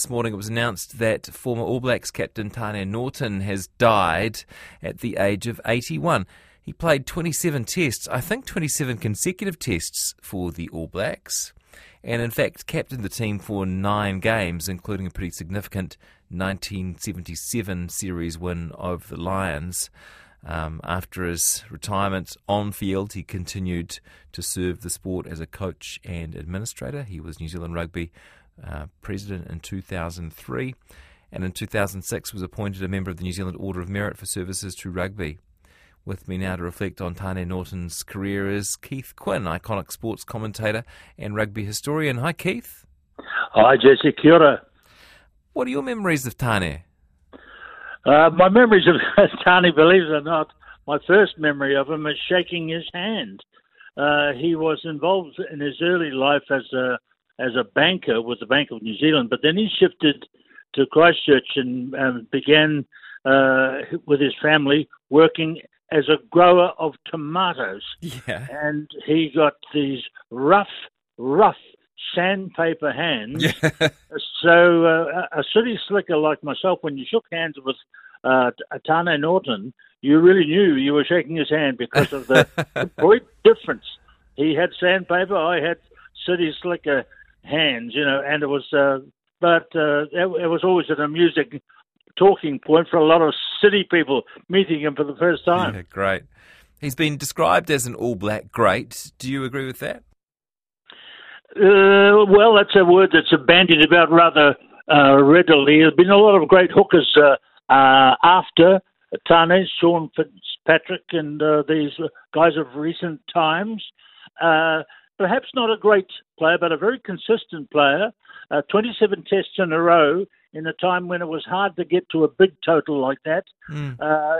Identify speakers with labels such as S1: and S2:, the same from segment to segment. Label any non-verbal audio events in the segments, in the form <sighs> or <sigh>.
S1: This morning it was announced that former All Blacks captain Tane Norton has died at the age of 81. He played 27 tests, I think 27 consecutive tests for the All Blacks, and in fact captained the team for nine games, including a pretty significant 1977 series win over the Lions. Um, after his retirement on field, he continued to serve the sport as a coach and administrator. He was New Zealand Rugby uh, president in 2003, and in 2006 was appointed a member of the New Zealand Order of Merit for services to rugby. With me now to reflect on Tane Norton's career is Keith Quinn, iconic sports commentator and rugby historian. Hi, Keith.
S2: Hi, Jesse. Kia ora.
S1: What are your memories of Tane?
S2: Uh, my memories of <laughs> Tane, believe it or not, my first memory of him is shaking his hand. Uh, he was involved in his early life as a as a banker with the Bank of New Zealand, but then he shifted to Christchurch and um, began uh, with his family working as a grower of tomatoes.
S1: Yeah.
S2: And he got these rough, rough sandpaper hands.
S1: Yeah. <laughs>
S2: So uh, a city slicker like myself, when you shook hands with uh, Tane Norton, you really knew you were shaking his hand because of the <laughs> great difference. He had sandpaper, I had city slicker hands, you know, and it was, uh, but uh, it, it was always an amusing talking point for a lot of city people meeting him for the first time.
S1: Yeah, <laughs> great. He's been described as an all black great. Do you agree with that?
S2: Uh, well, that's a word that's bandied about rather uh, readily. There's been a lot of great hookers uh, uh after Tane, Sean Fitzpatrick, and uh, these guys of recent times. Uh, perhaps not a great player, but a very consistent player. 27 tests in a row in a time when it was hard to get to a big total like that mm.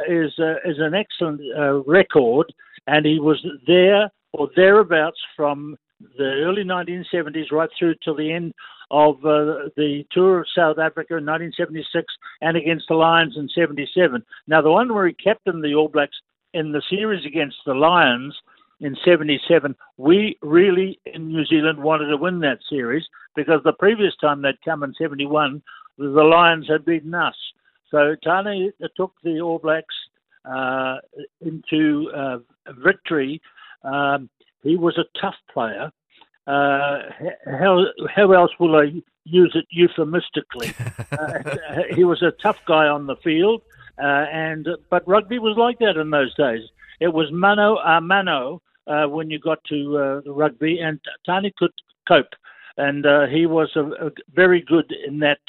S2: is is an excellent record, and he was there or thereabouts from the early 1970s right through to the end of uh, the tour of South Africa in 1976 and against the Lions in 77. Now, the one where he captained the All Blacks in the series against the Lions in 77, we really in New Zealand wanted to win that series because the previous time they'd come in 71, the Lions had beaten us. So Tane took the All Blacks uh, into uh, victory. Um, he was a tough player. Uh, how how else will I use it euphemistically? <laughs> uh, he was a tough guy on the field, uh, and but rugby was like that in those days. It was mano a mano uh, when you got to uh, rugby, and Tane could cope, and uh, he was a, a very good in that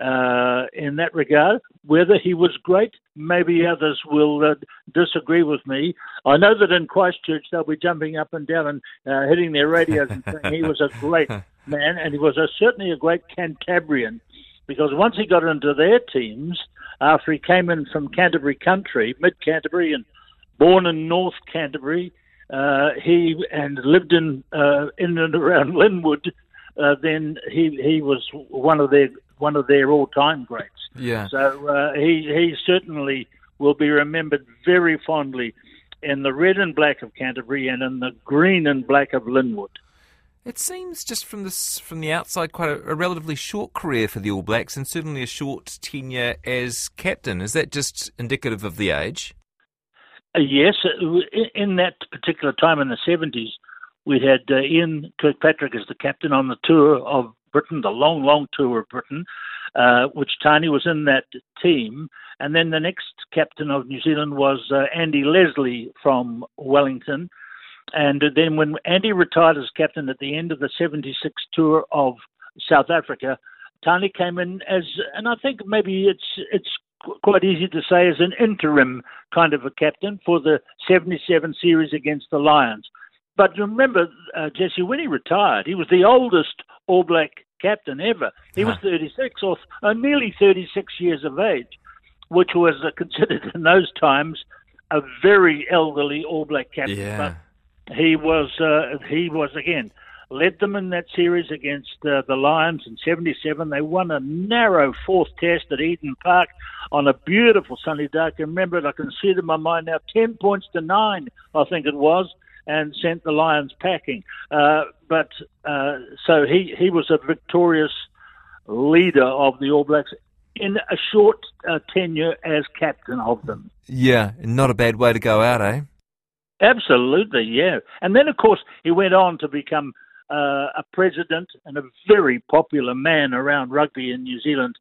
S2: uh, in that regard. Whether he was great, maybe others will uh, disagree with me. I know that in Christchurch they'll be jumping up and down and uh, hitting their radios and saying he was a great <laughs> man, and he was a, certainly a great Cantabrian. Because once he got into their teams, after he came in from Canterbury country, mid Canterbury, and born in North Canterbury, uh, he and lived in uh, in and around Linwood. Uh, then he he was one of their one of their all-time greats.
S1: Yeah.
S2: So uh, he he certainly will be remembered very fondly in the red and black of Canterbury and in the green and black of Linwood.
S1: It seems just from this from the outside quite a, a, relatively short career for the All Blacks and certainly a short tenure as captain. Is that just indicative of the age?
S2: Uh, yes, in that particular time in the seventies, we had uh, Ian Kirkpatrick as the captain on the tour of Britain, the long, long tour of Britain, uh, which Tane was in that team. And then the next captain of New Zealand was uh, Andy Leslie from Wellington. And then when Andy retired as captain at the end of the 76 tour of South Africa, Tane came in as, and I think maybe it's it's quite easy to say as an interim kind of a captain for the 77 series against the Lions. But remember, uh, Jesse, when he retired, he was the oldest All Black captain ever. He was 36 or uh, nearly 36 years of age, which was uh, considered in those times a very elderly All Black captain.
S1: Yeah.
S2: But he was uh, he was again led them in that series against uh, the Lions in 77. They won a narrow fourth test at Eden Park on a beautiful sunny day. I can remember it. I can see it in my mind now. 10 points to 9, I think it was and sent the Lions packing. Uh, but uh, so he, he was a victorious leader of the All Blacks in a short uh, tenure as captain of them.
S1: Yeah, not a bad way to go out, eh?
S2: Absolutely, yeah. And then, of course, he went on to become uh, a president and a very popular man around rugby in New Zealand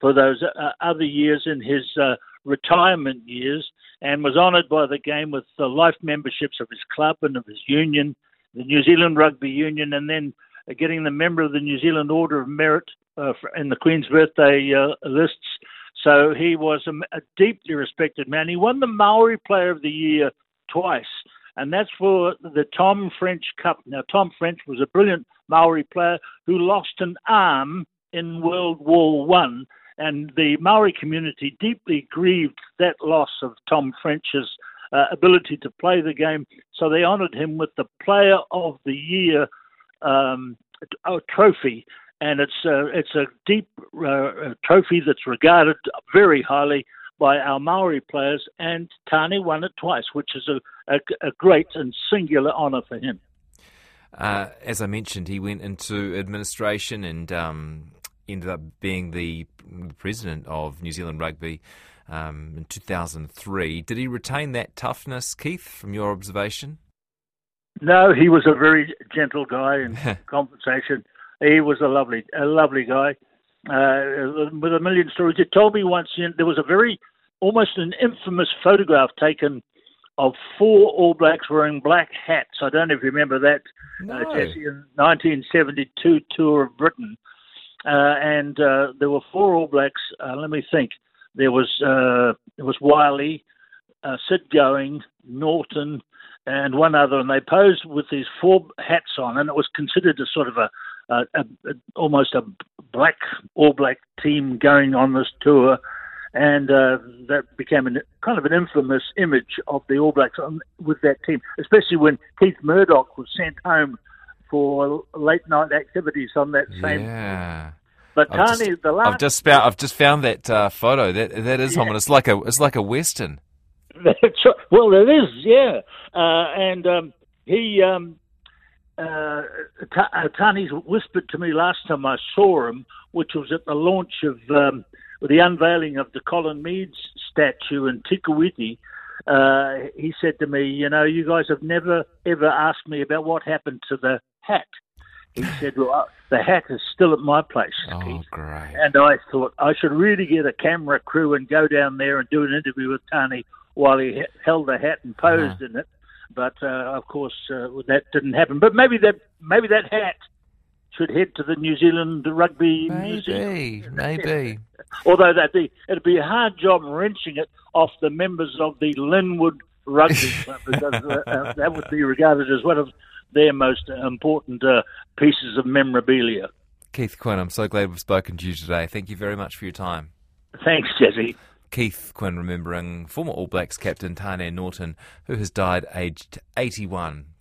S2: for those uh, other years in his uh, retirement years and was honoured by the game with the life memberships of his club and of his union, the New Zealand Rugby Union, and then getting the member of the New Zealand Order of Merit uh, in the Queen's birthday uh, lists. So he was a, a, deeply respected man. He won the Maori Player of the Year twice, and that's for the Tom French Cup. Now, Tom French was a brilliant Maori player who lost an arm in World War One, and the Maori community deeply grieved that loss of Tom French's uh, ability to play the game. So they honoured him with the Player of the Year um, trophy, and it's a, it's a deep uh, trophy that's regarded very highly by our Maori players, and Tane won it twice, which is a, a, a great and singular honour for him.
S1: Uh, as I mentioned, he went into administration and um, ended up being the president of New Zealand Rugby um, in 2003. Did he retain that toughness, Keith, from your observation?
S2: No, he was a very gentle guy in <laughs> conversation. He was a lovely, a lovely guy uh, with a million stories. He told me once you know, there was a very, almost an infamous photograph taken of four All Blacks wearing black hats. I don't know if you remember that, uh, no. uh, Jesse, in 1972 tour of Britain. Uh, and uh, there were four All Blacks. Uh, let me think. There was uh, there was Wiley, uh, Sid Going, Norton, and one other, and they posed with these four hats on, and it was considered a sort of a, a, a, a almost a black All Black team going on this tour, and uh, that became an, kind of an infamous image of the All Blacks on, with that team, especially when Keith Murdoch was sent home for late night activities on that same.
S1: Yeah.
S2: But I've Tane,
S1: just,
S2: the last
S1: I've just found I've just found that uh, photo. That that is yeah. It's like a it's like a western. <laughs>
S2: well, it is, yeah. Uh, and um, he, um, uh, uh, Tane's whispered to me last time I saw him, which was at the launch of um, the unveiling of the Colin Meads statue in Te Kuiti. Uh, he said to me, "You know, you guys have never ever asked me about what happened to the hat." He <sighs> said, "Well, the hat is still at my place."
S1: Oh, great!
S2: And I thought I should really get a camera crew and go down there and do an interview with Tane while he held the hat and posed uh-huh. in it. But uh, of course, uh, that didn't happen. But maybe that maybe that hat should head to the New Zealand Rugby
S1: maybe,
S2: Museum.
S1: Maybe, <laughs>
S2: Although that be it'd be a hard job wrenching it off the members of the Linwood Rugby <laughs> Club because uh, uh, that would be regarded as one of their most important uh, pieces of memorabilia.
S1: Keith Quinn, I'm so glad we've spoken to you today. Thank you very much for your time.
S2: Thanks, Jesse.
S1: Keith Quinn remembering former All Blacks captain Tane Norton, who has died aged 81.